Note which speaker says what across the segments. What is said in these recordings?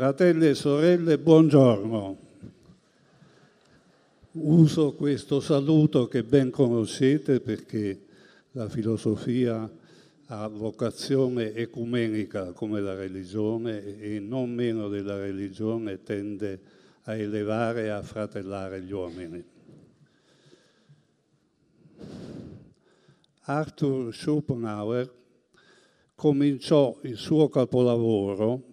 Speaker 1: Fratelli e sorelle, buongiorno. Uso questo saluto che ben conoscete perché la filosofia ha vocazione ecumenica come la religione e non meno della religione tende a elevare e a fratellare gli uomini. Arthur Schopenhauer cominciò il suo capolavoro,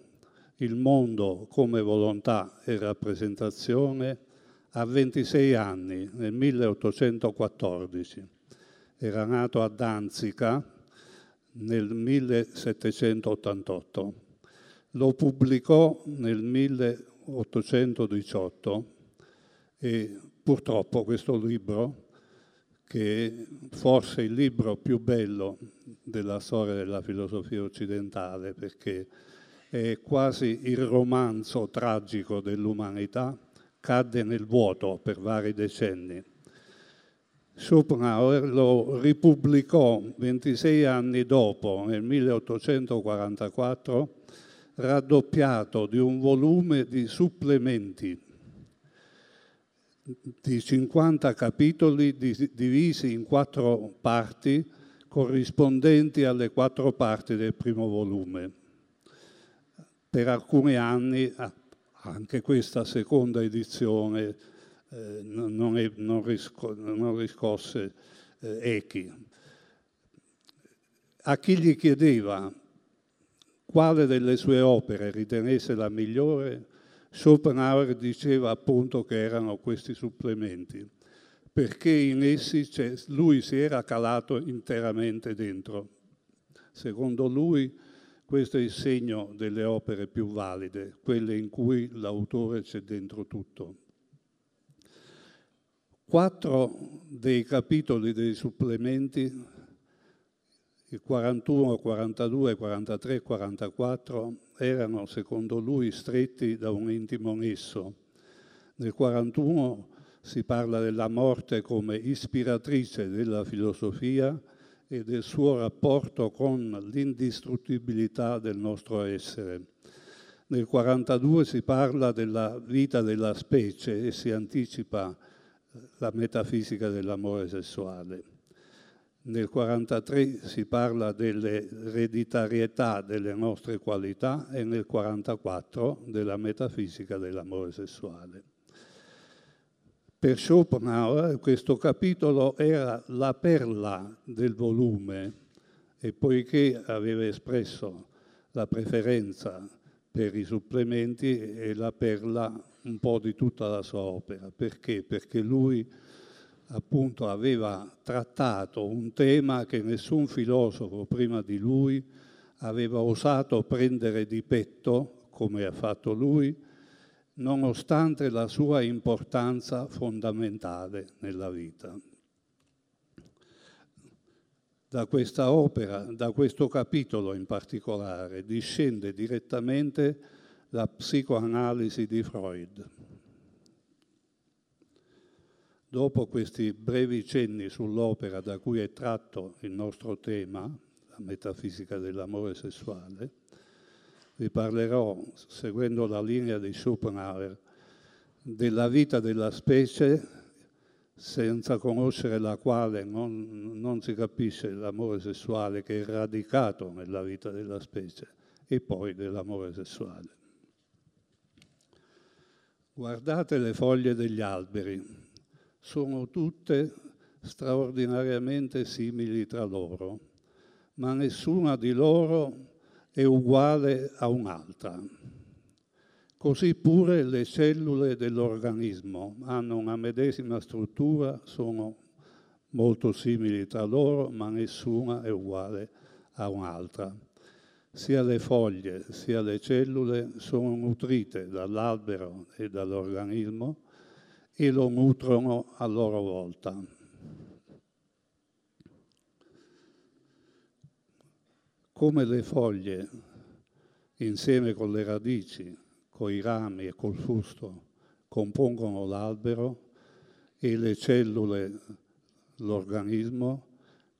Speaker 1: Il mondo come volontà e rappresentazione, a 26 anni, nel 1814. Era nato a Danzica nel 1788. Lo pubblicò nel 1818 e purtroppo questo libro che è forse il libro più bello della storia della filosofia occidentale, perché è quasi il romanzo tragico dell'umanità, cadde nel vuoto per vari decenni. Schopenhauer lo ripubblicò 26 anni dopo, nel 1844, raddoppiato di un volume di supplementi di 50 capitoli divisi in quattro parti corrispondenti alle quattro parti del primo volume. Per alcuni anni anche questa seconda edizione eh, non, è, non, risco, non, riscosse eh, echi. A chi gli chiedeva quale delle sue opere ritenesse la migliore, Schopenhauer diceva appunto che erano questi supplementi, perché in essi lui si era calato interamente dentro. Secondo lui questo è il segno delle opere più valide, quelle in cui l'autore c'è dentro tutto. Quattro dei capitoli dei supplementi, il 41, 42, 43 e 44, erano secondo lui stretti da un intimo nesso. Nel 41 si parla della morte come ispiratrice della filosofia e del suo rapporto con l'indistruttibilità del nostro essere. Nel 42 si parla della vita della specie e si anticipa la metafisica dell'amore sessuale. Nel 43 si parla dell'ereditarietà delle nostre qualità e nel 44 della metafisica dell'amore sessuale. Per Schopenhauer questo capitolo era la perla del volume e poiché aveva espresso la preferenza per i supplementi è la perla un po' di tutta la sua opera. Perché? Perché lui appunto aveva trattato un tema che nessun filosofo prima di lui aveva osato prendere di petto, come ha fatto lui, nonostante la sua importanza fondamentale nella vita. Da questa opera, da questo capitolo in particolare, discende direttamente la psicoanalisi di Freud. Dopo questi brevi cenni sull'opera da cui è tratto il nostro tema, la metafisica dell'amore sessuale, vi parlerò, seguendo la linea di Schopenhauer, della vita della specie senza conoscere la quale non, non si capisce l'amore sessuale che è radicato nella vita della specie e poi dell'amore sessuale. Guardate le foglie degli alberi, sono tutte straordinariamente simili tra loro, ma nessuna di loro è uguale a un'altra. Così pure le cellule dell'organismo hanno una medesima struttura, sono molto simili tra loro, ma nessuna è uguale a un'altra. Sia le foglie sia le cellule sono nutrite dall'albero e dall'organismo e lo nutrono a loro volta. Come le foglie, insieme con le radici, con i rami e col fusto, compongono l'albero e le cellule l'organismo,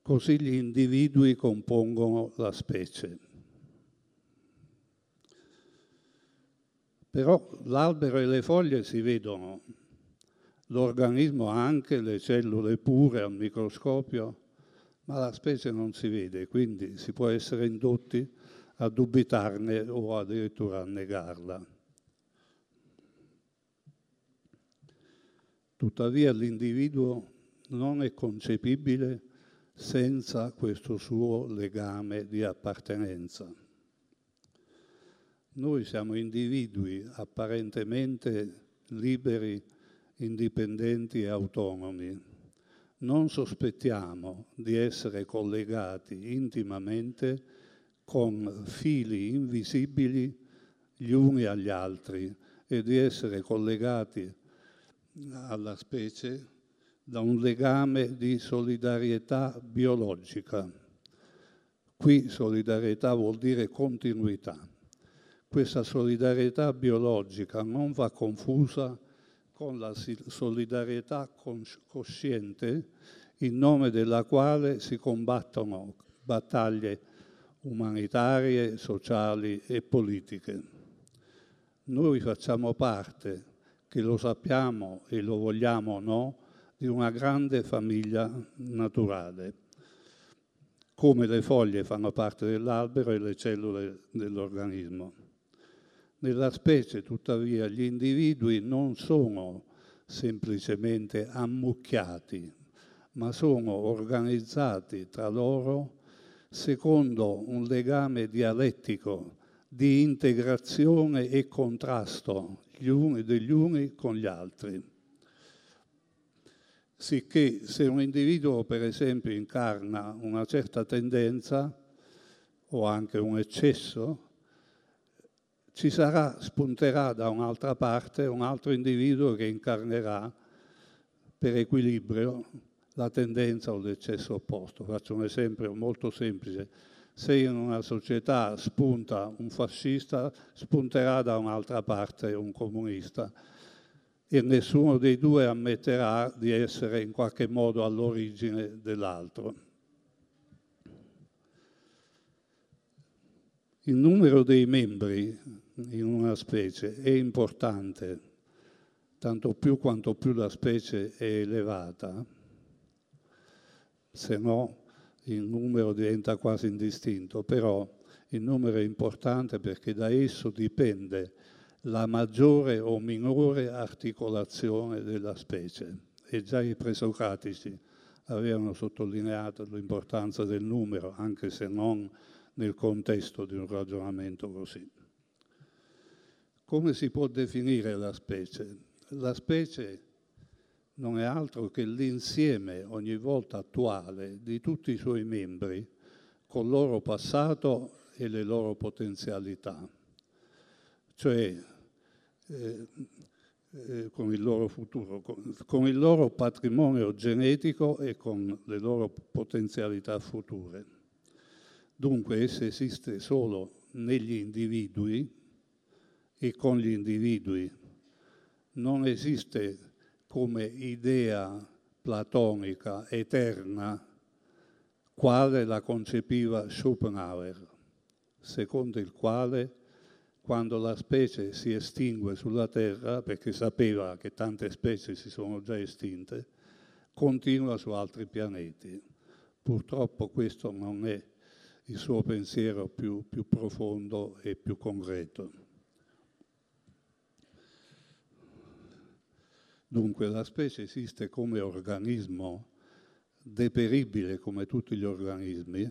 Speaker 1: così gli individui compongono la specie. Però l'albero e le foglie si vedono, l'organismo anche, le cellule pure al microscopio, ma la specie non si vede, quindi si può essere indotti a dubitarne o addirittura a negarla. Tuttavia l'individuo non è concepibile senza questo suo legame di appartenenza. Noi siamo individui apparentemente liberi, indipendenti e autonomi. Non sospettiamo di essere collegati intimamente con fili invisibili gli uni agli altri e di essere collegati alla specie da un legame di solidarietà biologica. Qui solidarietà vuol dire continuità. Questa solidarietà biologica non va confusa con la solidarietà cosciente in nome della quale si combattono battaglie umanitarie, sociali e politiche. Noi facciamo parte, che lo sappiamo e lo vogliamo o no, di una grande famiglia naturale, come le foglie fanno parte dell'albero e le cellule dell'organismo. Nella specie, tuttavia, gli individui non sono semplicemente ammucchiati, ma sono organizzati tra loro secondo un legame dialettico di integrazione e contrasto gli uni degli uni con gli altri. Sicché se un individuo per esempio incarna una certa tendenza o anche un eccesso, ci sarà, spunterà da un'altra parte un altro individuo che incarnerà per equilibrio la tendenza o l'eccesso opposto. Faccio un esempio molto semplice. Se in una società spunta un fascista, spunterà da un'altra parte un comunista e nessuno dei due ammetterà di essere in qualche modo all'origine dell'altro. Il numero dei membri in una specie è importante, tanto più quanto più la specie è elevata, se no il numero diventa quasi indistinto, però il numero è importante perché da esso dipende la maggiore o minore articolazione della specie. E già i presocratici avevano sottolineato l'importanza del numero, anche se non nel contesto di un ragionamento così. Come si può definire la specie? La specie non è altro che l'insieme ogni volta attuale di tutti i suoi membri con il loro passato e le loro potenzialità cioè eh, eh, con il loro futuro, con, con, il loro patrimonio genetico e con le loro potenzialità future. Dunque essa esiste solo negli individui e con gli individui. Non esiste come idea platonica eterna quale la concepiva Schopenhauer, secondo il quale quando la specie si estingue sulla Terra, perché sapeva che tante specie si sono già estinte, continua su altri pianeti. Purtroppo questo non è il suo pensiero più, più profondo e più concreto. Dunque la specie esiste come organismo deperibile come tutti gli organismi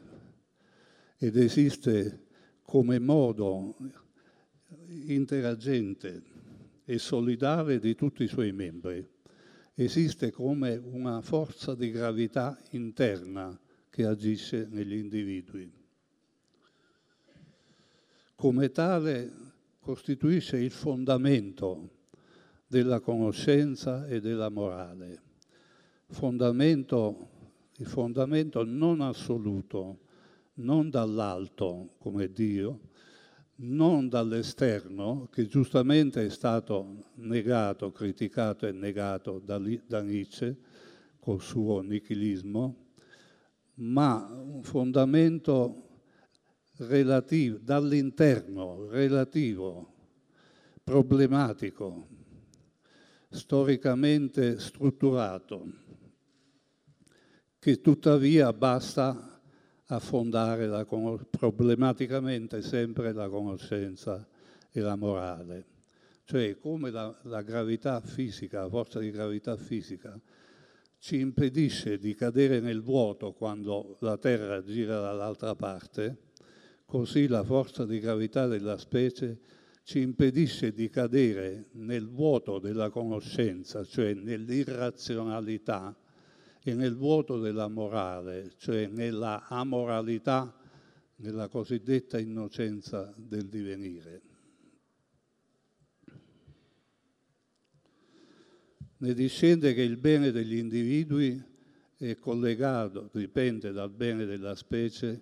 Speaker 1: ed esiste come modo interagente e solidale di tutti i suoi membri. Esiste come una forza di gravità interna che agisce negli individui. Come tale costituisce il fondamento della conoscenza e della morale. Fondamento, il fondamento non assoluto, non dall'alto come Dio, non dall'esterno, che giustamente è stato negato, criticato e negato da, da Nietzsche col suo nichilismo, ma un fondamento relativo, dall'interno, relativo, problematico, storicamente strutturato, che tuttavia basta affondare la, problematicamente sempre la conoscenza e la morale. Cioè come la, la gravità fisica, la forza di gravità fisica, ci impedisce di cadere nel vuoto quando la Terra gira dall'altra parte, così la forza di gravità della specie ci impedisce di cadere nel vuoto della conoscenza, cioè nell'irrazionalità, e nel vuoto della morale, cioè nella amoralità, nella cosiddetta innocenza del divenire. Ne discende che il bene degli individui è collegato, dipende dal bene della specie,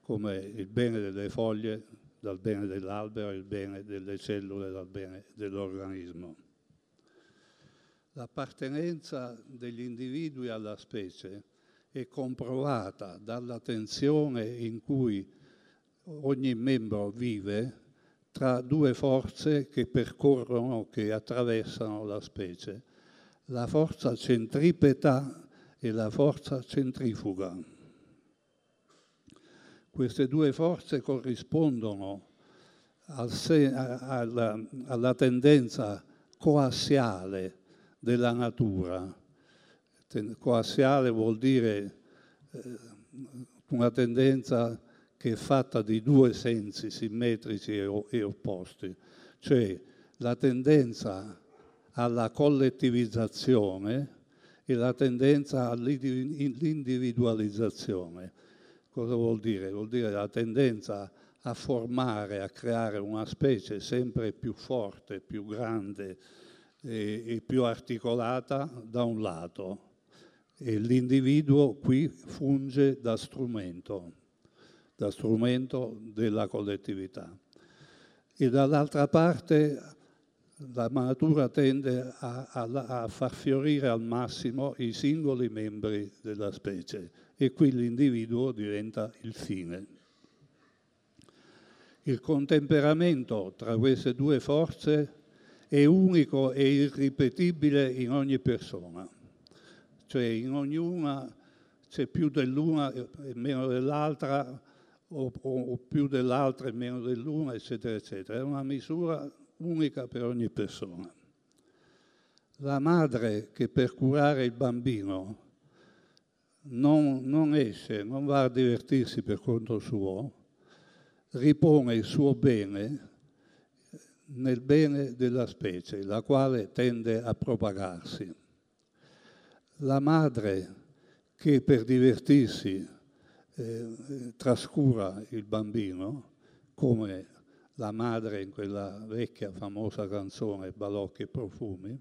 Speaker 1: come il bene delle foglie dal bene dell'albero il bene delle cellule dal bene dell'organismo. L'appartenenza degli individui alla specie è comprovata dalla tensione in cui ogni membro vive tra due forze che percorrono, che attraversano la specie, la forza centripeta e la forza centrifuga. Queste due forze corrispondono al se, alla, alla tendenza coassiale della natura. Coassiale vuol dire eh, una tendenza che è fatta di due sensi simmetrici e, e opposti, cioè la tendenza alla collettivizzazione e la tendenza all'individualizzazione. Cosa vuol dire? Vuol dire la tendenza a formare, a creare una specie sempre più forte, più grande, e, e più articolata da un lato e l'individuo qui funge da strumento, da strumento della collettività. E dall'altra parte la natura tende a, a, a, far fiorire al massimo i singoli membri della specie e qui l'individuo diventa il fine. Il contemperamento tra queste due forze è unico e irripetibile in ogni persona, cioè in ognuna c'è più dell'una e meno dell'altra o, o, o più dell'altra e meno dell'una, eccetera, eccetera. È una misura unica per ogni persona. La madre che per curare il bambino non, non esce, non va a divertirsi per conto suo, ripone il suo bene nel bene della specie, la quale tende a propagarsi. La madre che per divertirsi eh, trascura il bambino, come la madre in quella vecchia famosa canzone Balocchi e profumi,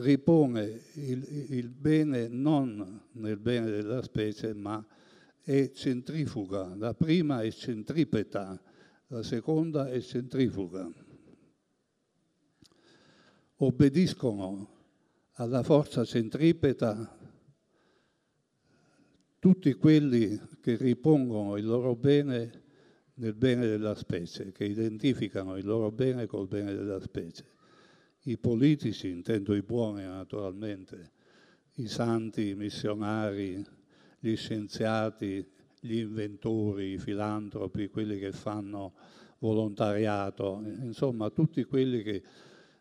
Speaker 1: ripone il, il, bene non nel bene della specie, ma è centrifuga. La prima è centripeta, la seconda è centrifuga. Obbediscono alla forza centripeta tutti quelli che ripongono il loro bene nel bene della specie, che identificano il loro bene col bene della specie. I politici, intendo i buoni naturalmente, i santi, i missionari, gli scienziati, gli inventori, i filantropi, quelli che fanno volontariato, insomma tutti quelli che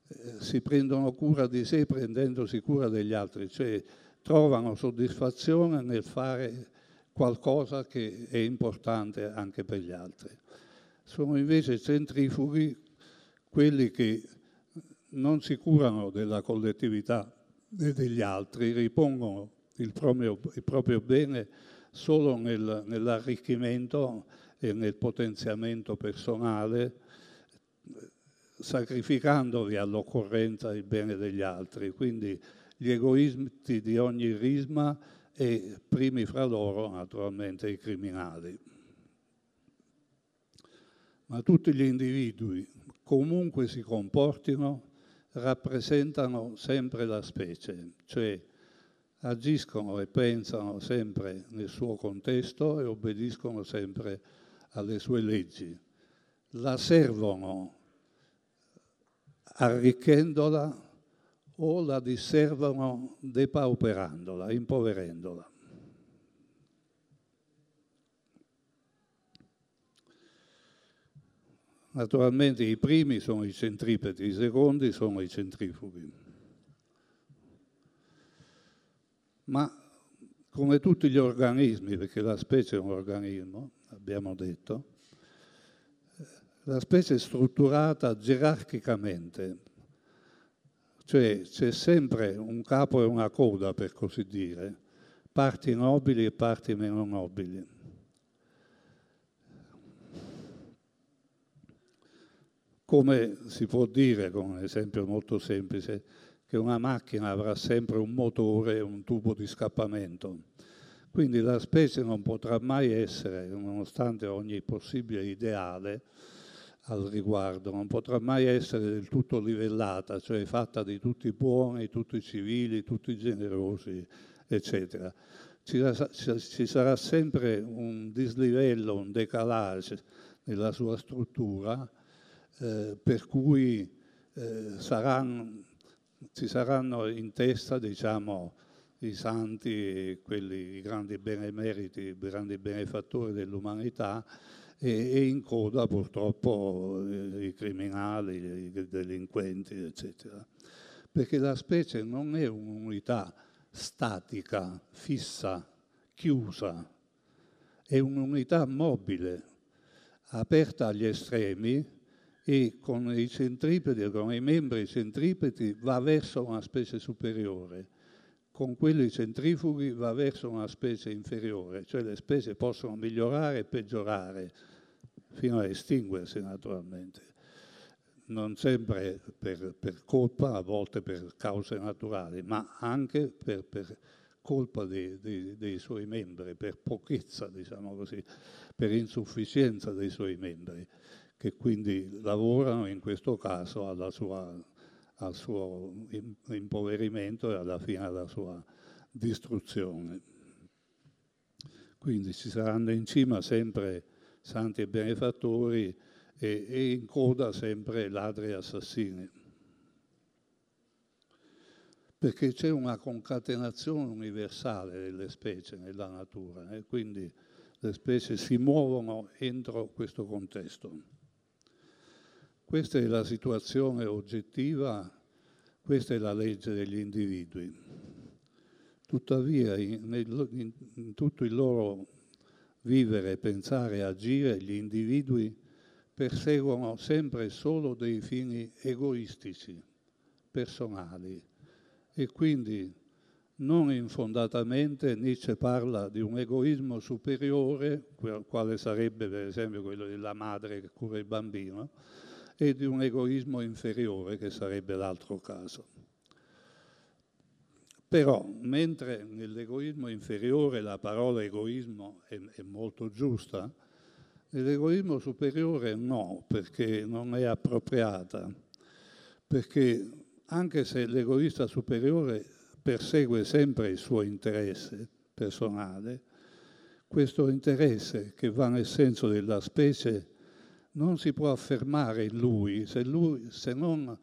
Speaker 1: eh, si prendono cura di sé prendendosi cura degli altri, cioè trovano soddisfazione nel fare qualcosa che è importante anche per gli altri. Sono invece centrifughi quelli che non si curano della collettività e degli altri, ripongono il proprio, il proprio bene solo nel, nell'arricchimento e nel potenziamento personale, sacrificandovi all'occorrenza il bene degli altri. Quindi gli egoisti di ogni risma e primi fra loro naturalmente i criminali. Ma tutti gli individui, comunque si comportino, rappresentano sempre la specie, cioè agiscono e pensano sempre nel suo contesto e obbediscono sempre alle sue leggi. la servono arricchendola o la disservano depauperandola, impoverendola. Naturalmente i primi sono i centripeti, i secondi sono i centrifughi. Ma come tutti gli organismi, perché la specie è un organismo, abbiamo detto, la specie è strutturata gerarchicamente, cioè c'è sempre un capo e una coda, per così dire, parti nobili e parti meno nobili. Come si può dire, con un esempio molto semplice, che una macchina avrà sempre un motore e un tubo di scappamento. Quindi la specie non potrà mai essere, nonostante ogni possibile ideale al riguardo, non potrà mai essere del tutto livellata, cioè fatta di tutti buoni, tutti civili, tutti generosi, eccetera. Ci, ci sarà sempre un dislivello, un decalage nella sua struttura, eh, per cui eh, saranno, ci saranno in testa diciamo, i santi, quelli, i grandi benemeriti, i grandi benefattori dell'umanità e, e, in coda purtroppo eh, i criminali, i delinquenti, eccetera. Perché la specie non è un'unità statica, fissa, chiusa, è un'unità mobile, aperta agli estremi e con i centripeti, con i membri centripeti, va verso una specie superiore. Con quelli centrifughi va verso una specie inferiore, cioè le specie possono migliorare e peggiorare fino a estinguersi naturalmente. Non sempre per, per colpa, a volte per cause naturali, ma anche per, per colpa dei, dei, dei, suoi membri, per pochezza, diciamo così, per insufficienza dei suoi membri che quindi lavorano in questo caso sua, al suo impoverimento e alla fine alla sua distruzione. Quindi ci saranno in cima sempre santi e benefattori e, e in coda sempre ladri e assassini. Perché c'è una concatenazione universale delle specie nella natura e quindi le specie si muovono entro questo contesto. Questa è la situazione oggettiva, questa è la legge degli individui. Tuttavia, in, in, in tutto il loro vivere, pensare agire, gli individui perseguono sempre solo dei fini egoistici, personali e quindi non infondatamente Nietzsche parla di un egoismo superiore, quale sarebbe per esempio quello della madre che cura il bambino, e di un egoismo inferiore, che sarebbe l'altro caso. Però, mentre nell'egoismo inferiore la parola egoismo è, è molto giusta, nell'egoismo superiore no, perché non è appropriata, perché anche se l'egoista superiore persegue sempre il suo interesse personale, questo interesse che va nel senso della specie non si può affermare in lui se, lui, se non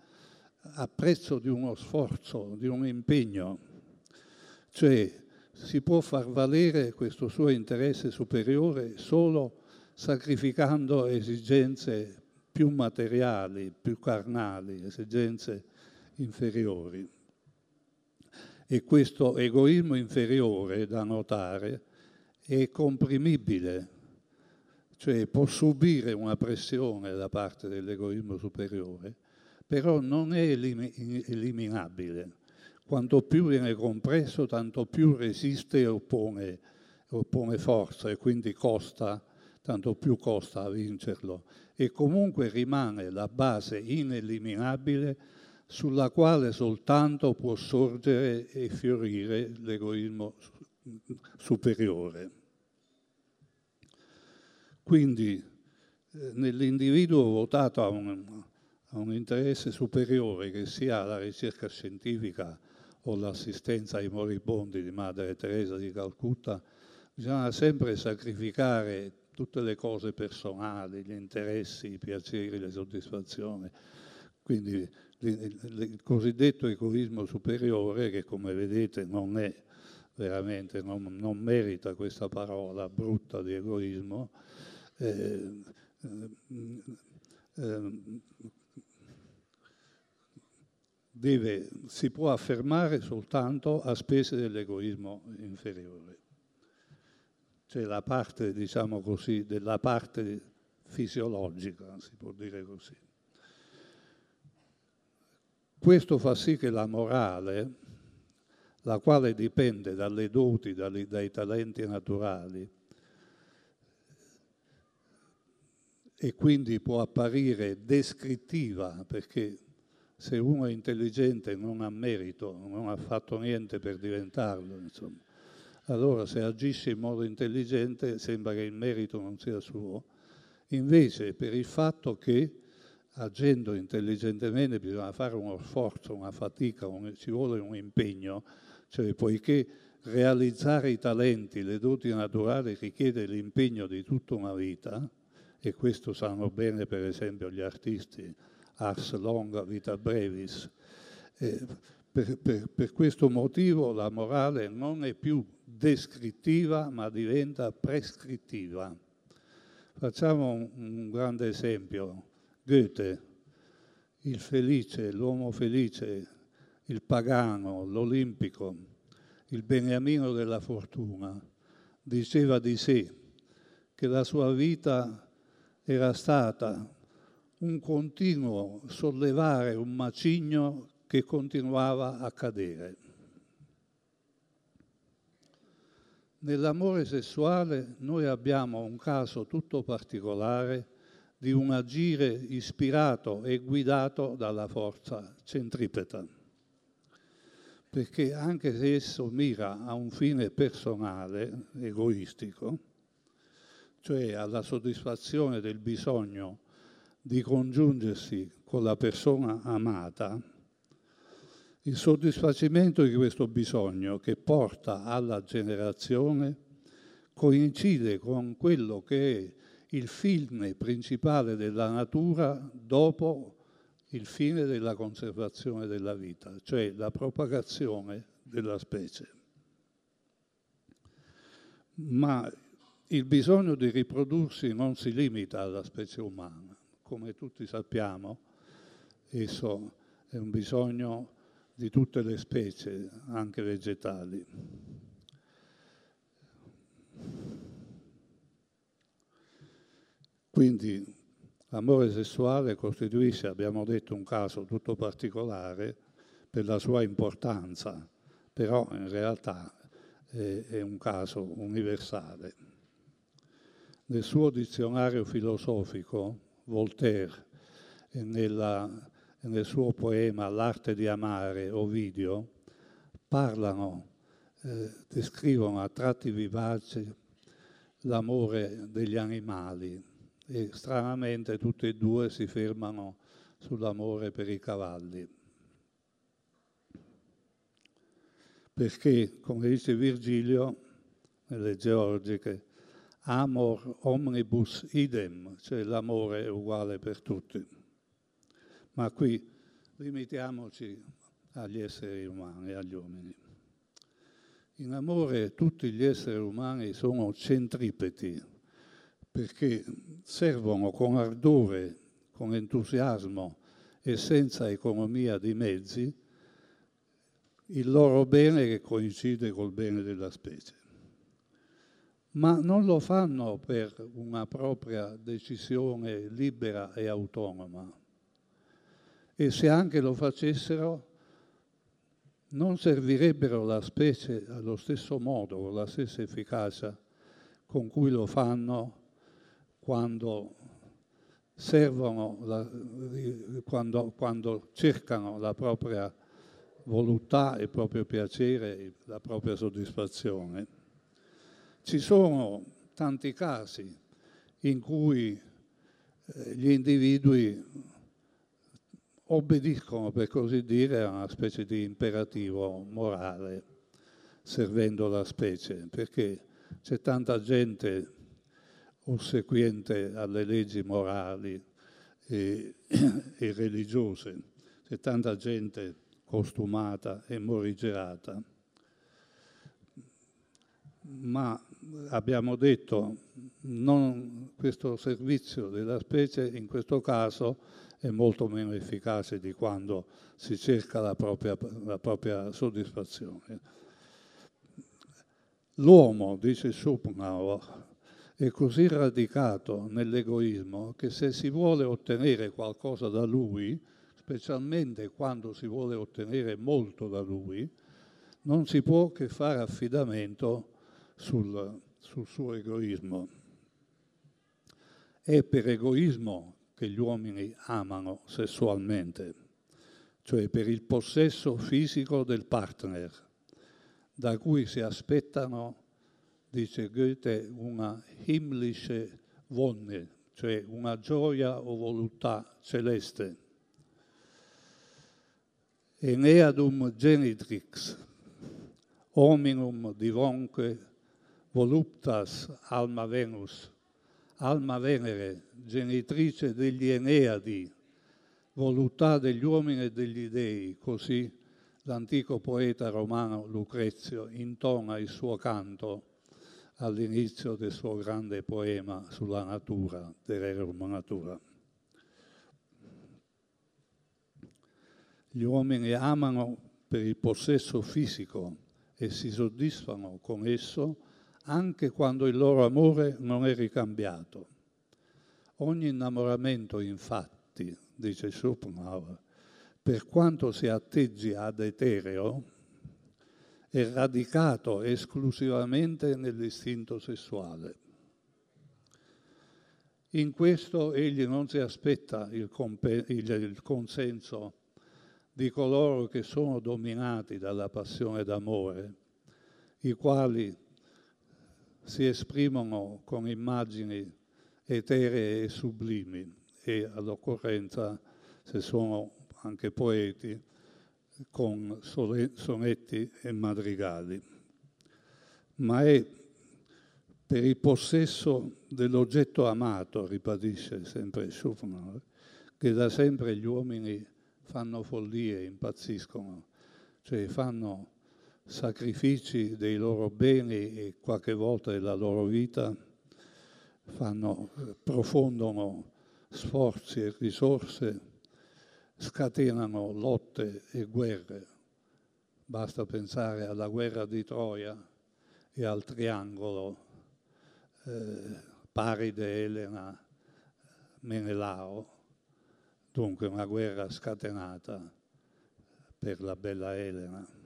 Speaker 1: a prezzo di uno sforzo, di un impegno. Cioè si può far valere questo suo interesse superiore solo sacrificando esigenze più materiali, più carnali, esigenze inferiori. E questo egoismo inferiore, da notare, è comprimibile cioè può subire una pressione da parte dell'egoismo superiore, però non è eliminabile. Quanto più viene compresso, tanto più resiste e oppone, oppone forza e quindi costa, tanto più costa a vincerlo. E comunque rimane la base ineliminabile sulla quale soltanto può sorgere e fiorire l'egoismo superiore. Quindi eh, nell'individuo votato a un, a un interesse superiore, che sia la ricerca scientifica o l'assistenza ai moribondi di Madre Teresa di Calcutta, bisogna sempre sacrificare tutte le cose personali, gli interessi, i piaceri, le soddisfazioni. Quindi il cosiddetto egoismo superiore, che come vedete non è veramente, non, non merita questa parola brutta di egoismo, eh, eh, deve, si può affermare soltanto a spese dell'egoismo inferiore. Cioè la parte, diciamo così, della parte fisiologica, si può dire così. Questo fa sì che la morale, la quale dipende dalle doti, dai talenti naturali, e quindi può apparire descrittiva, perché se uno è intelligente non ha merito, non ha fatto niente per diventarlo, insomma. Allora se agisce in modo intelligente sembra che il merito non sia suo. Invece per il fatto che agendo intelligentemente bisogna fare uno sforzo, una fatica, un, ci vuole un impegno, cioè poiché realizzare i talenti, le doti naturali richiede l'impegno di tutta una vita, e questo sanno bene per esempio gli artisti, ars longa vita brevis. Eh, per, per, per, questo motivo la morale non è più descrittiva ma diventa prescrittiva. Facciamo un, un grande esempio. Goethe, il felice, l'uomo felice, il pagano, l'olimpico, il beniamino della fortuna, diceva di sé che la sua vita era stata un continuo sollevare un macigno che continuava a cadere. Nell'amore sessuale noi abbiamo un caso tutto particolare di un agire ispirato e guidato dalla forza centripeta, perché anche se esso mira a un fine personale, egoistico, cioè alla soddisfazione del bisogno di congiungersi con la persona amata, il soddisfacimento di questo bisogno che porta alla generazione coincide con quello che è il fine principale della natura dopo il fine della conservazione della vita, cioè la propagazione della specie. Ma il bisogno di riprodursi non si limita alla specie umana come tutti sappiamo, esso è un bisogno di tutte le specie, anche vegetali. Quindi l'amore sessuale costituisce, abbiamo detto, un caso tutto particolare per la sua importanza, però in realtà è, è un caso universale. Nel suo dizionario filosofico Voltaire nella, nel suo poema L'arte di amare, Ovidio, parlano, eh, descrivono a tratti vivaci l'amore degli animali e stranamente tutti e due si fermano sull'amore per i cavalli. Perché, come dice Virgilio, nelle Georgiche, amor omnibus idem, cioè l'amore è uguale per tutti. Ma qui limitiamoci agli esseri umani, agli uomini. In amore tutti gli esseri umani sono centripeti perché servono con ardore, con entusiasmo e senza economia di mezzi il loro bene che coincide col bene della specie ma non lo fanno per una propria decisione libera e autonoma. E se anche lo facessero, non servirebbero la specie allo stesso modo, con la stessa efficacia con cui lo fanno quando la, quando, quando cercano la propria volontà, il proprio piacere, la propria soddisfazione. Ci sono tanti casi in cui eh, gli individui obbediscono, per così dire, a una specie di imperativo morale, servendo la specie, perché c'è tanta gente ossequiente alle leggi morali e, e religiose, c'è tanta gente costumata e morigerata. Ma abbiamo detto non, questo servizio della specie in questo caso è molto meno efficace di quando si cerca la propria, la propria soddisfazione. L'uomo, dice Schopenhauer, è così radicato nell'egoismo che se si vuole ottenere qualcosa da lui, specialmente quando si vuole ottenere molto da lui, non si può che fare affidamento sul, sul suo egoismo. È per egoismo che gli uomini amano sessualmente, cioè per il possesso fisico del partner da cui si aspettano, dice Goethe, una himmlische Wonne, cioè una gioia o voluttà celeste. Eneadum genitrix, hominum divonque voluptas alma Venus, alma Venere, genitrice degli Eneadi, voluttà degli uomini e degli dei, così l'antico poeta romano Lucrezio intona il suo canto all'inizio del suo grande poema sulla natura, dell'erum natura. Gli uomini amano per il possesso fisico e si soddisfano con esso anche quando il loro amore non è ricambiato. Ogni innamoramento, infatti, dice Schopenhauer, per quanto si atteggi ad etereo, è radicato esclusivamente nell'istinto sessuale. In questo egli non si aspetta il, comp- il, il consenso di coloro che sono dominati dalla passione d'amore, i quali si esprimono con immagini eteree e sublimi e all'occorrenza, se sono anche poeti, con sonetti e madrigali, ma è per il possesso dell'oggetto amato, ribadisce sempre Schopenhauer, che da sempre gli uomini fanno follie, impazziscono, cioè fanno sacrifici dei loro beni e qualche volta della loro vita, fanno, profondono sforzi e risorse scatenano lotte e guerre. Basta pensare alla guerra di Troia e al triangolo eh, Paride, Elena, Menelao, dunque una guerra scatenata per la bella Elena.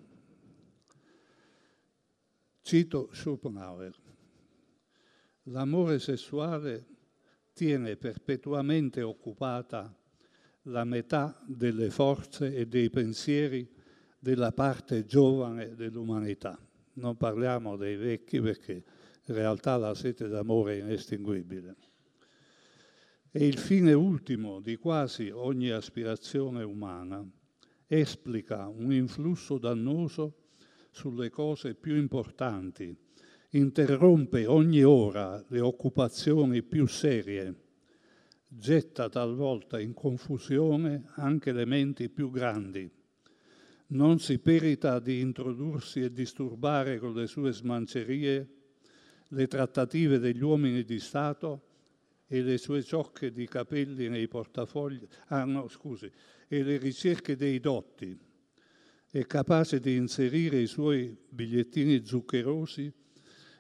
Speaker 1: Cito Schopenhauer. L'amore sessuale tiene perpetuamente occupata la metà delle forze e dei pensieri della parte giovane dell'umanità. Non parliamo dei vecchi perché in realtà la sete d'amore è inestinguibile. È il fine ultimo di quasi ogni aspirazione umana. Esplica un influsso dannoso sulle cose più importanti, interrompe ogni ora le occupazioni più serie getta talvolta in confusione anche le menti più grandi. Non si perita di introdursi e disturbare con le sue smancerie le trattative degli uomini di Stato e le sue ciocche di capelli nei portafogli, ah no, scusi, e le ricerche dei dotti. È capace di inserire i suoi bigliettini zuccherosi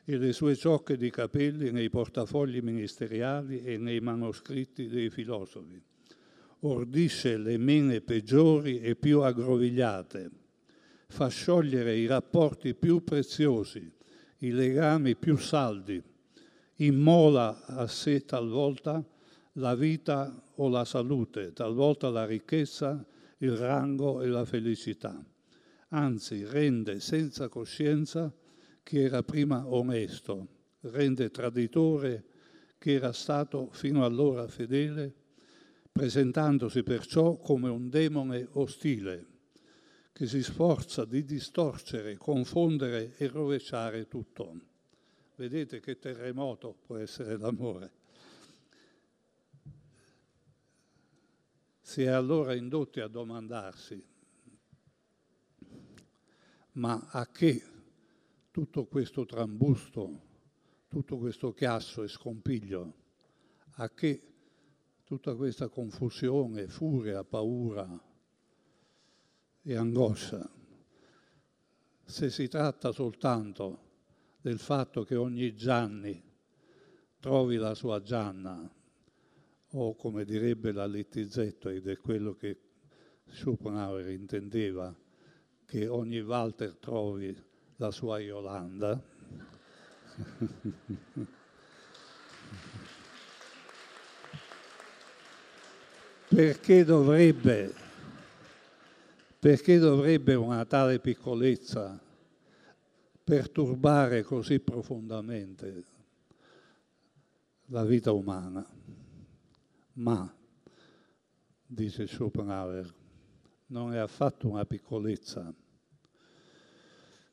Speaker 1: e le sue ciocche di capelli nei portafogli ministeriali e nei manoscritti dei filosofi. Ordisce le mene peggiori e più aggrovigliate, fa sciogliere i rapporti più preziosi, i legami più saldi, immola a sé talvolta la vita o la salute, talvolta la ricchezza, il rango e la felicità. Anzi, rende senza coscienza che era prima onesto, rende traditore che era stato fino allora fedele, presentandosi perciò come un demone ostile che si sforza di distorcere, confondere e rovesciare tutto. vedete che terremoto può essere l'amore. Si è allora indotti a domandarsi, ma a che tutto questo trambusto, tutto questo chiasso e scompiglio, a che tutta questa confusione, furia, paura e angoscia, se si tratta soltanto del fatto che ogni Gianni trovi la sua Gianna, o come direbbe la Littizetto, ed è quello che Schopenhauer intendeva, che ogni Walter trovi la sua Yolanda. perché dovrebbe, perché dovrebbe una tale piccolezza perturbare così profondamente la vita umana? Ma, dice Schopenhauer, non è affatto una piccolezza.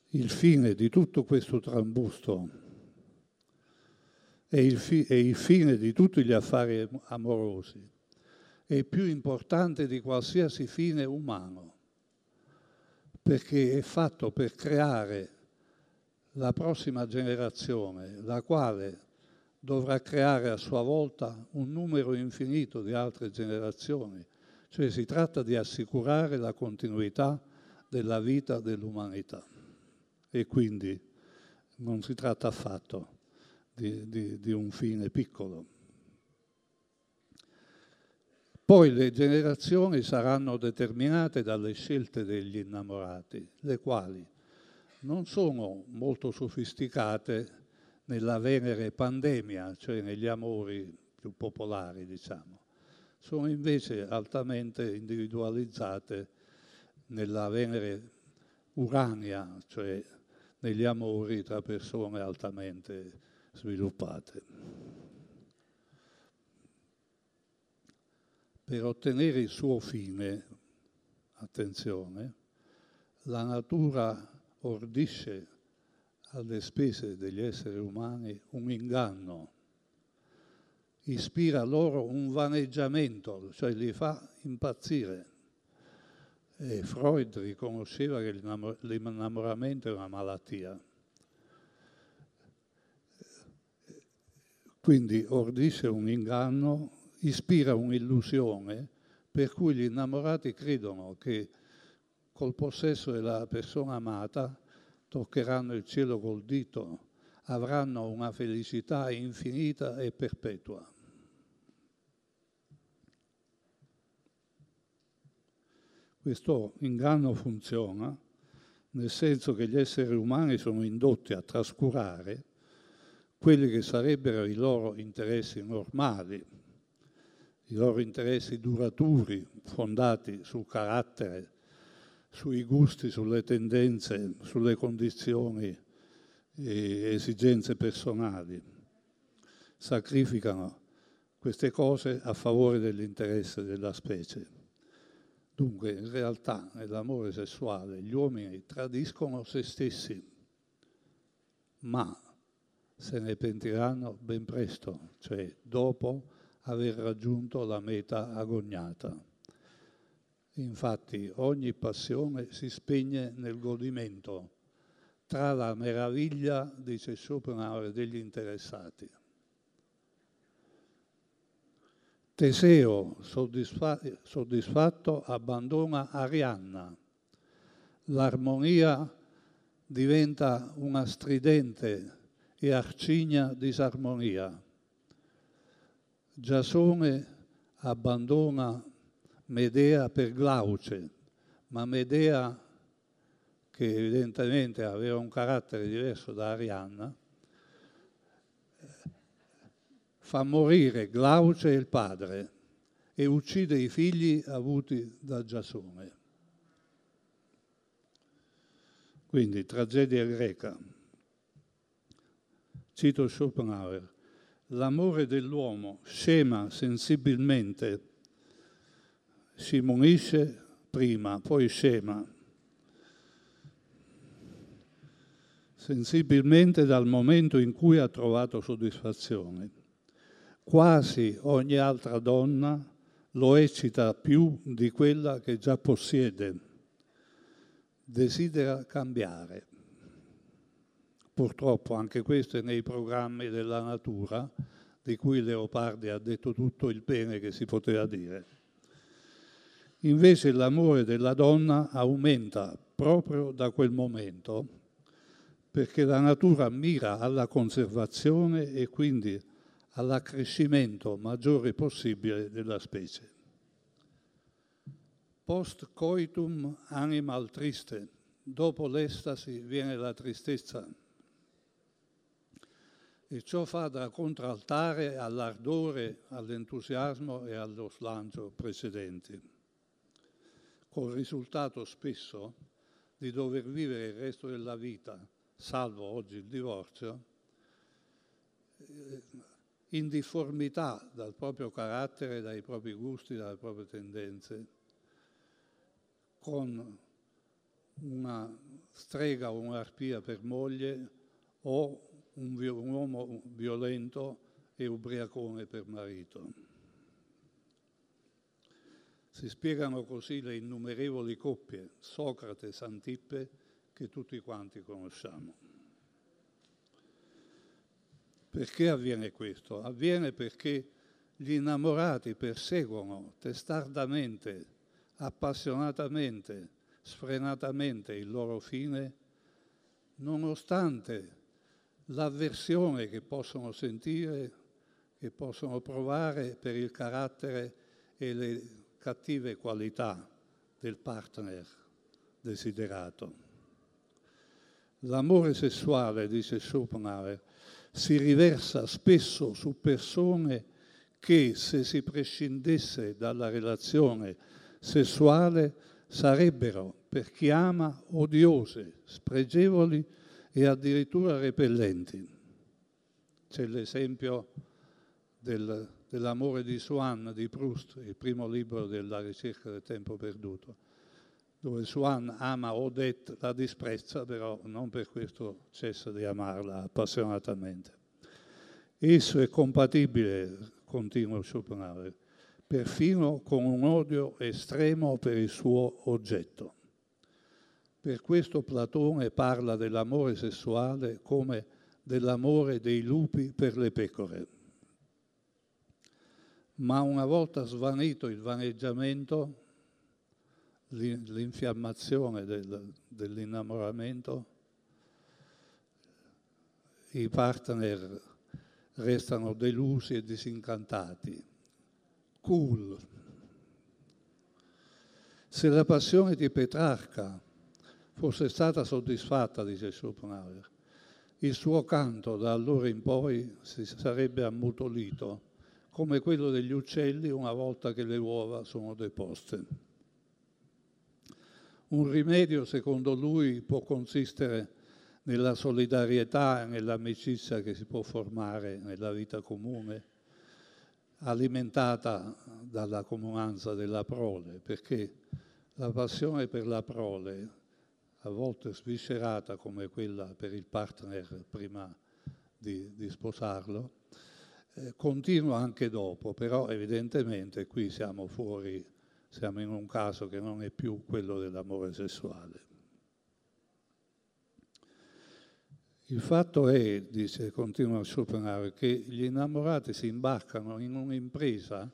Speaker 1: Il fine di tutto questo trambusto è il, fi- è il fine di tutti gli affari amorosi, è più importante di qualsiasi fine umano, perché è fatto per creare la prossima generazione, la quale dovrà creare a sua volta un numero infinito di altre generazioni. Cioè si tratta di assicurare la continuità della vita dell'umanità. E quindi non si tratta affatto di, di, di un fine piccolo. Poi le generazioni saranno determinate dalle scelte degli innamorati, le quali non sono molto sofisticate nella Venere pandemia, cioè negli amori più popolari, diciamo. Sono invece altamente individualizzate nella Venere urania, cioè negli amori tra persone altamente sviluppate. Per ottenere il suo fine, attenzione, la natura ordisce alle spese degli esseri umani un inganno, ispira loro un vaneggiamento, cioè li fa impazzire. E Freud riconosceva che l'innamoramento è una malattia. Quindi ordisce un inganno, ispira un'illusione per cui gli innamorati credono che col possesso della persona amata toccheranno il cielo col dito, avranno una felicità infinita e perpetua. Questo inganno funziona nel senso che gli esseri umani sono indotti a trascurare quelli che sarebbero i loro interessi normali, i loro interessi duraturi, fondati sul carattere sui gusti, sulle tendenze, sulle condizioni e esigenze personali. Sacrificano queste cose a favore dell'interesse della specie. Dunque, in realtà, nell'amore sessuale gli uomini tradiscono se stessi, ma se ne pentiranno ben presto, cioè dopo aver raggiunto la meta agognata. Infatti ogni passione si spegne nel godimento, tra la meraviglia, dice Schopenhauer, degli interessati. Teseo, soddisfa- soddisfatto, abbandona Arianna. L'armonia diventa una stridente e arcigna disarmonia. Giasone abbandona Medea per Glauce, ma Medea, che evidentemente aveva un carattere diverso da Arianna, fa morire Glauce e il padre e uccide i figli avuti da Giasone. Quindi tragedia greca. Cito Schopenhauer. L'amore dell'uomo scema sensibilmente si munisce prima, poi scema. Sensibilmente dal momento in cui ha trovato soddisfazione. Quasi ogni altra donna lo eccita più di quella che già possiede. Desidera cambiare. Purtroppo anche questo è nei programmi della natura, di cui Leopardi ha detto tutto il bene che si poteva dire. Invece l'amore della donna aumenta proprio da quel momento, perché la natura mira alla conservazione e quindi all'accrescimento maggiore possibile della specie. Post coitum animal triste, dopo l'estasi viene la tristezza e ciò fa da contraltare all'ardore, all'entusiasmo e allo slancio precedenti, col risultato spesso di dover vivere il resto della vita, salvo oggi il divorzio, eh, in difformità dal proprio carattere, dai propri gusti, dalle proprie tendenze, con una strega o un'arpia per moglie o un, un uomo violento e ubriacone per marito. Si spiegano così le innumerevoli coppie, Socrate Santippe, che tutti quanti conosciamo. Perché avviene questo? Avviene perché gli innamorati perseguono testardamente, appassionatamente, sfrenatamente il loro fine, nonostante l'avversione che possono sentire, che possono provare per il carattere e le cattive qualità del partner desiderato. L'amore sessuale, dice Schopenhauer, si riversa spesso su persone che se si prescindesse dalla relazione sessuale sarebbero, per chi ama, odiose, spregevoli e addirittura repellenti. C'è l'esempio del, dell'amore di Swann di Proust, il primo libro della ricerca del tempo perduto, dove Swann ama Odette, la disprezza, però non per questo cessa di amarla appassionatamente. Esso è compatibile, continua Schopenhauer, perfino con un odio estremo per il suo oggetto. Per questo Platone parla dell'amore sessuale come dell'amore dei lupi per le pecore. Ma una volta svanito il vaneggiamento, l'infiammazione del, dell'innamoramento, i partner restano delusi e disincantati. Cool. Se la passione di Petrarca fosse stata soddisfatta, dice Schopenhauer, il suo canto da allora in poi si sarebbe ammutolito, come quello degli uccelli una volta che le uova sono deposte. Un rimedio, secondo lui, può consistere nella solidarietà nell'amicizia che si può formare nella vita comune, alimentata dalla comunanza della prole, perché la passione per la prole a volte sviscerata come quella per il partner prima di, di sposarlo, eh, continua anche dopo, però evidentemente qui siamo fuori, siamo in un caso che non è più quello dell'amore sessuale. Il fatto è, dice, continua Schopenhauer, che gli innamorati si imbarcano in un'impresa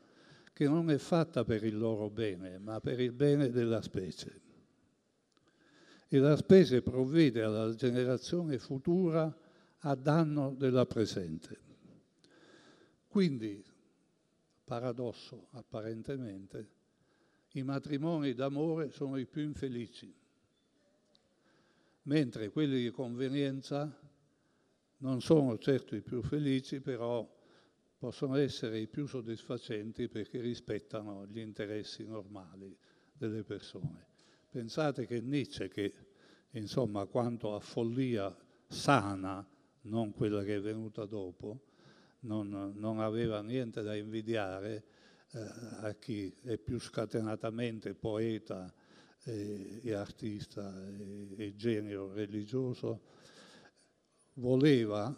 Speaker 1: che non è fatta per il loro bene, ma per il bene della specie e la spese provvede alla generazione futura a danno della presente. Quindi, paradosso apparentemente, i matrimoni d'amore sono i più infelici, mentre quelli di convenienza non sono certo i più felici, però possono essere i più soddisfacenti perché rispettano gli interessi normali delle persone. Pensate che Nietzsche, che insomma quanto a follia sana, non quella che è venuta dopo, non, non aveva niente da invidiare a chi è più scatenatamente poeta e, e artista e, e, genio religioso, voleva,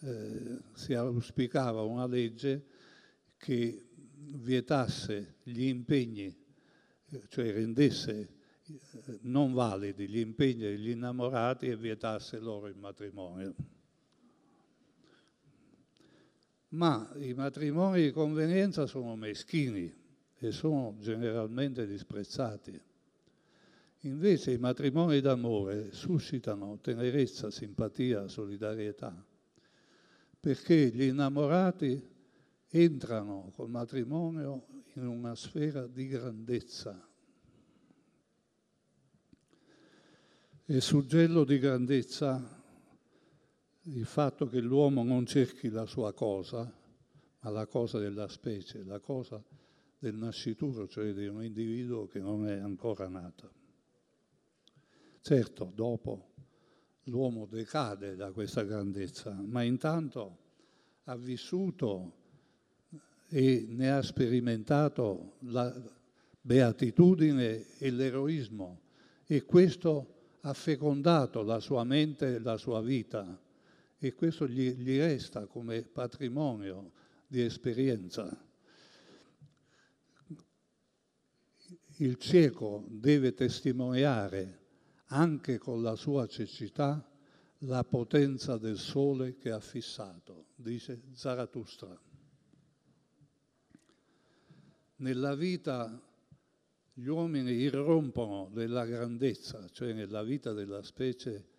Speaker 1: eh, si auspicava una legge che vietasse gli impegni, cioè rendesse eh, non validi gli impegni degli innamorati e vietasse loro il matrimonio. Ma i matrimoni di convenienza sono meschini e sono generalmente disprezzati. Invece i matrimoni d'amore suscitano tenerezza, simpatia, solidarietà, perché gli innamorati entrano col matrimonio in una sfera di grandezza. E suggello di grandezza il fatto che l'uomo non cerchi la sua cosa, ma la cosa della specie, la cosa del nascituro, cioè di un individuo che non è ancora nato. Certo, dopo l'uomo decade da questa grandezza, ma intanto ha vissuto e ne ha sperimentato la beatitudine e l'eroismo e questo ha fecondato la sua mente e la sua vita e questo gli, gli resta come patrimonio di esperienza. Il cieco deve testimoniare anche con la sua cecità, la potenza del sole che ha fissato, dice Zarathustra. Nella vita gli uomini irrompono nella grandezza, cioè nella vita della specie,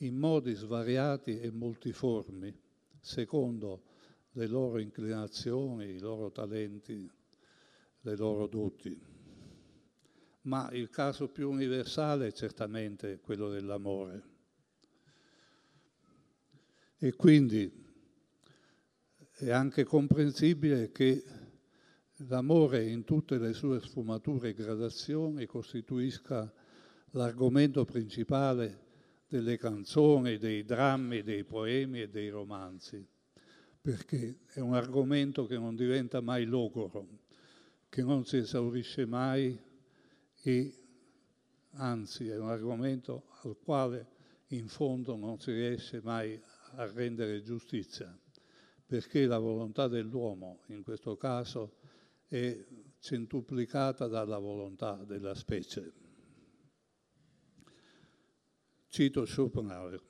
Speaker 1: in modi svariati e multiformi, secondo le loro inclinazioni, i loro talenti, le loro doti ma il caso più universale è certamente quello dell'amore. E quindi è anche comprensibile che l'amore in tutte le sue sfumature e gradazioni costituisca l'argomento principale delle canzoni, dei drammi, dei poemi e dei romanzi, perché è un argomento che non diventa mai logoro, che non si esaurisce mai e anzi è un argomento al quale in fondo non si riesce mai a rendere giustizia, perché la volontà dell'uomo in questo caso è centuplicata dalla volontà della specie. Cito Schopenhauer,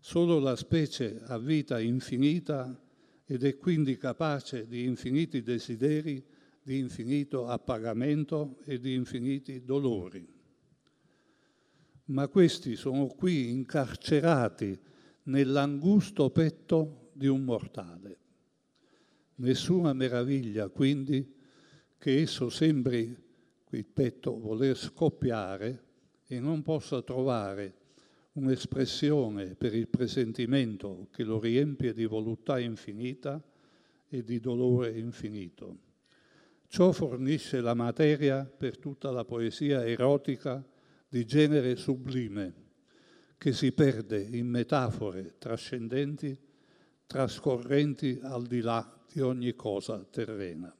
Speaker 1: solo la specie ha vita infinita ed è quindi capace di infiniti desideri di infinito appagamento e di infiniti dolori. Ma questi sono qui incarcerati nell'angusto petto di un mortale. Nessuna meraviglia, quindi, che esso sembri il petto voler scoppiare e non possa trovare un'espressione per il presentimento che lo riempie di voluttà infinita e di dolore infinito. Ciò fornisce la materia per tutta la poesia erotica di genere sublime, che si perde in metafore trascendenti, trascorrenti al di là di ogni cosa terrena.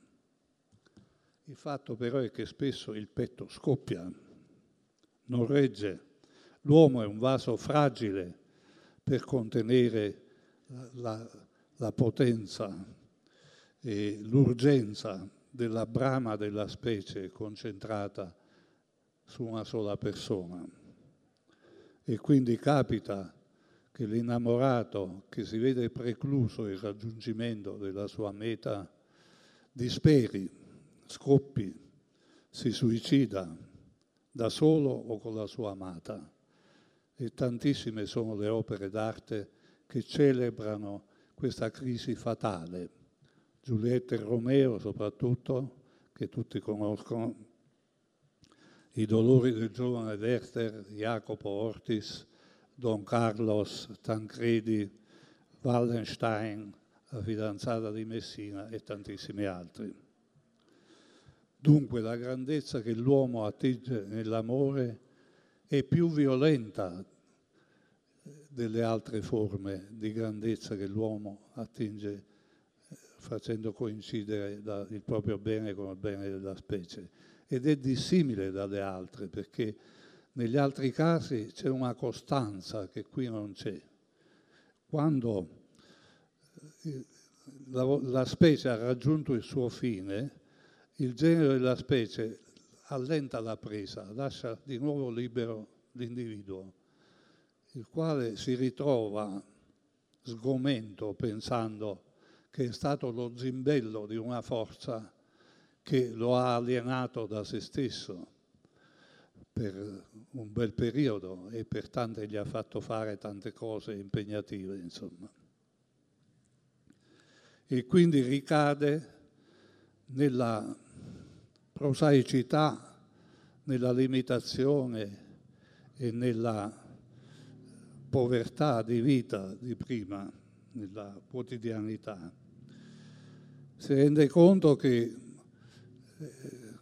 Speaker 1: Il fatto però è che spesso il petto scoppia, non regge. L'uomo è un vaso fragile per contenere la, la, potenza e l'urgenza della brama della specie concentrata su una sola persona. E quindi capita che l'innamorato che si vede precluso il raggiungimento della sua meta disperi, scoppi, si suicida da solo o con la sua amata. E tantissime sono le opere d'arte che celebrano questa crisi fatale Giulietta e Romeo soprattutto, che tutti conoscono, i dolori del giovane Werther, Jacopo Ortis, Don Carlos, Tancredi, Wallenstein, la fidanzata di Messina e tantissimi altri. Dunque la grandezza che l'uomo attinge nell'amore è più violenta delle altre forme di grandezza che l'uomo attinge facendo coincidere il proprio bene con il bene della specie ed è dissimile dalle altre perché negli altri casi c'è una costanza che qui non c'è. quando eh, la specie ha raggiunto il suo fine, il genere della specie allenta la presa, lascia di nuovo libero l'individuo, il quale si ritrova sgomento pensando che è stato lo zimbello di una forza che lo ha alienato da se stesso per un bel periodo e pertanto gli ha fatto fare tante cose impegnative, insomma. E quindi ricade nella prosaicità, nella limitazione e nella povertà di vita di prima, nella quotidianità. Si rende conto che eh,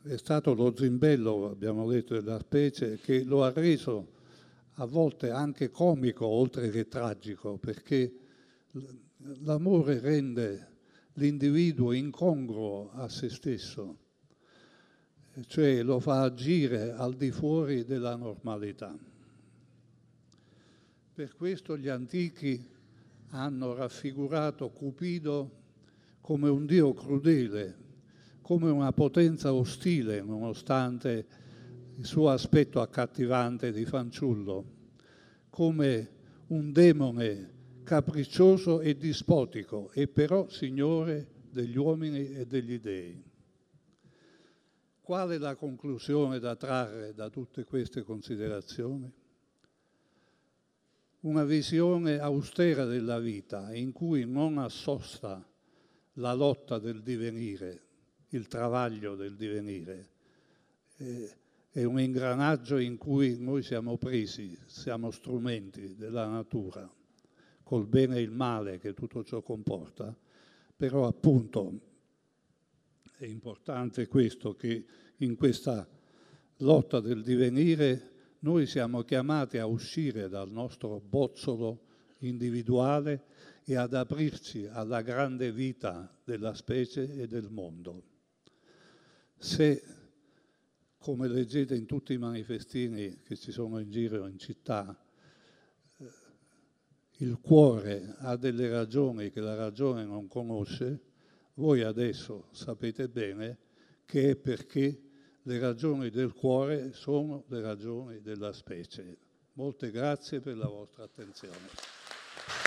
Speaker 1: è stato lo zimbello, abbiamo detto, della specie, che lo ha reso a volte anche comico oltre che tragico, perché l'amore rende l'individuo incongruo a se stesso, cioè lo fa agire al di fuori della normalità. Per questo gli antichi hanno raffigurato Cupido come un dio crudele, come una potenza ostile, nonostante il suo aspetto accattivante di fanciullo, come un demone capriccioso e dispotico, e però signore degli uomini e degli dei. Qual è la conclusione da trarre da tutte queste considerazioni? Una visione austera della vita in cui non assosta la lotta del divenire, il travaglio del divenire. Eh, è un ingranaggio in cui noi siamo presi, siamo strumenti della natura, col bene e il male che tutto ciò comporta, però appunto è importante questo che in questa lotta del divenire noi siamo chiamati a uscire dal nostro bozzolo individuale e ad aprirci alla grande vita della specie e del mondo. Se, come leggete in tutti i manifestini che ci sono in giro in città, eh, il cuore ha delle ragioni che la ragione non conosce, voi adesso sapete bene che è perché le ragioni del cuore sono le ragioni della specie. Molte grazie per la vostra attenzione.